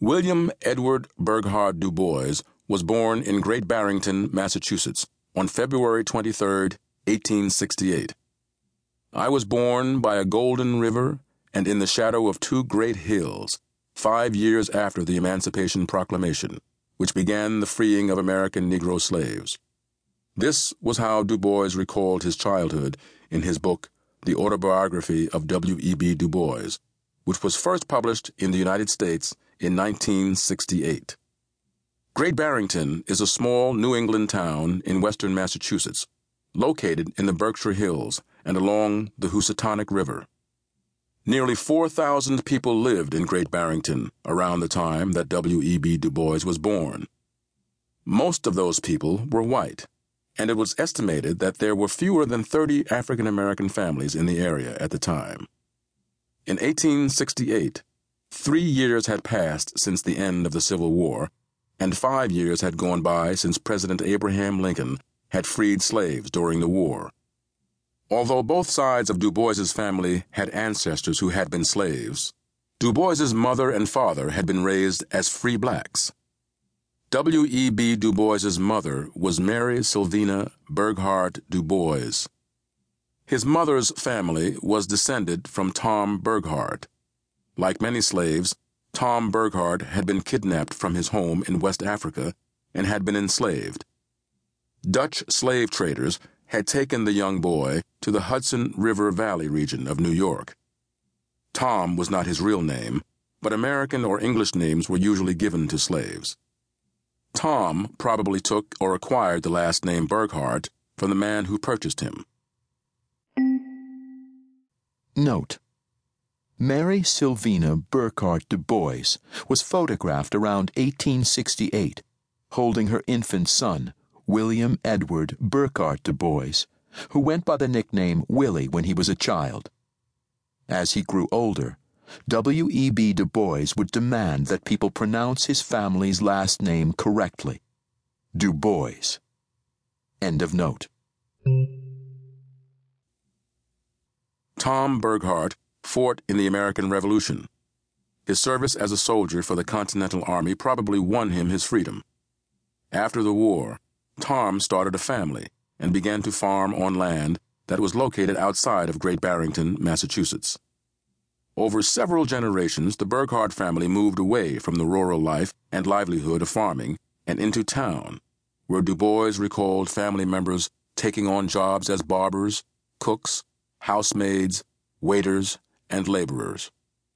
William Edward Burghardt Du Bois was born in Great Barrington, Massachusetts, on February 23, 1868. I was born by a golden river and in the shadow of two great hills, five years after the Emancipation Proclamation, which began the freeing of American Negro slaves. This was how Du Bois recalled his childhood in his book, The Autobiography of W.E.B. Du Bois, which was first published in the United States in 1968. Great Barrington is a small New England town in western Massachusetts, located in the Berkshire Hills and along the Housatonic River. Nearly 4,000 people lived in Great Barrington around the time that W.E.B. Du Bois was born. Most of those people were white and it was estimated that there were fewer than 30 African American families in the area at the time. In 1868, three years had passed since the end of the Civil War, and five years had gone by since President Abraham Lincoln had freed slaves during the war. Although both sides of Du Bois's family had ancestors who had been slaves, Du Bois's mother and father had been raised as free blacks. W.E.B. Du Bois's mother was Mary Sylvina Burghardt Du Bois. His mother's family was descended from Tom Burghardt. Like many slaves, Tom Burghardt had been kidnapped from his home in West Africa and had been enslaved. Dutch slave traders had taken the young boy to the Hudson River Valley region of New York. Tom was not his real name, but American or English names were usually given to slaves. Tom probably took or acquired the last name Burghardt from the man who purchased him. Note Mary Sylvina Burghardt Du Bois was photographed around 1868, holding her infant son, William Edward Burghardt Du Bois, who went by the nickname Willie when he was a child. As he grew older, W.E.B. Du Bois would demand that people pronounce his family's last name correctly Du Bois. End of note. Tom Burghardt fought in the American Revolution. His service as a soldier for the Continental Army probably won him his freedom. After the war, Tom started a family and began to farm on land that was located outside of Great Barrington, Massachusetts. Over several generations, the Burghardt family moved away from the rural life and livelihood of farming and into town, where Du Bois recalled family members taking on jobs as barbers, cooks, housemaids, waiters, and laborers.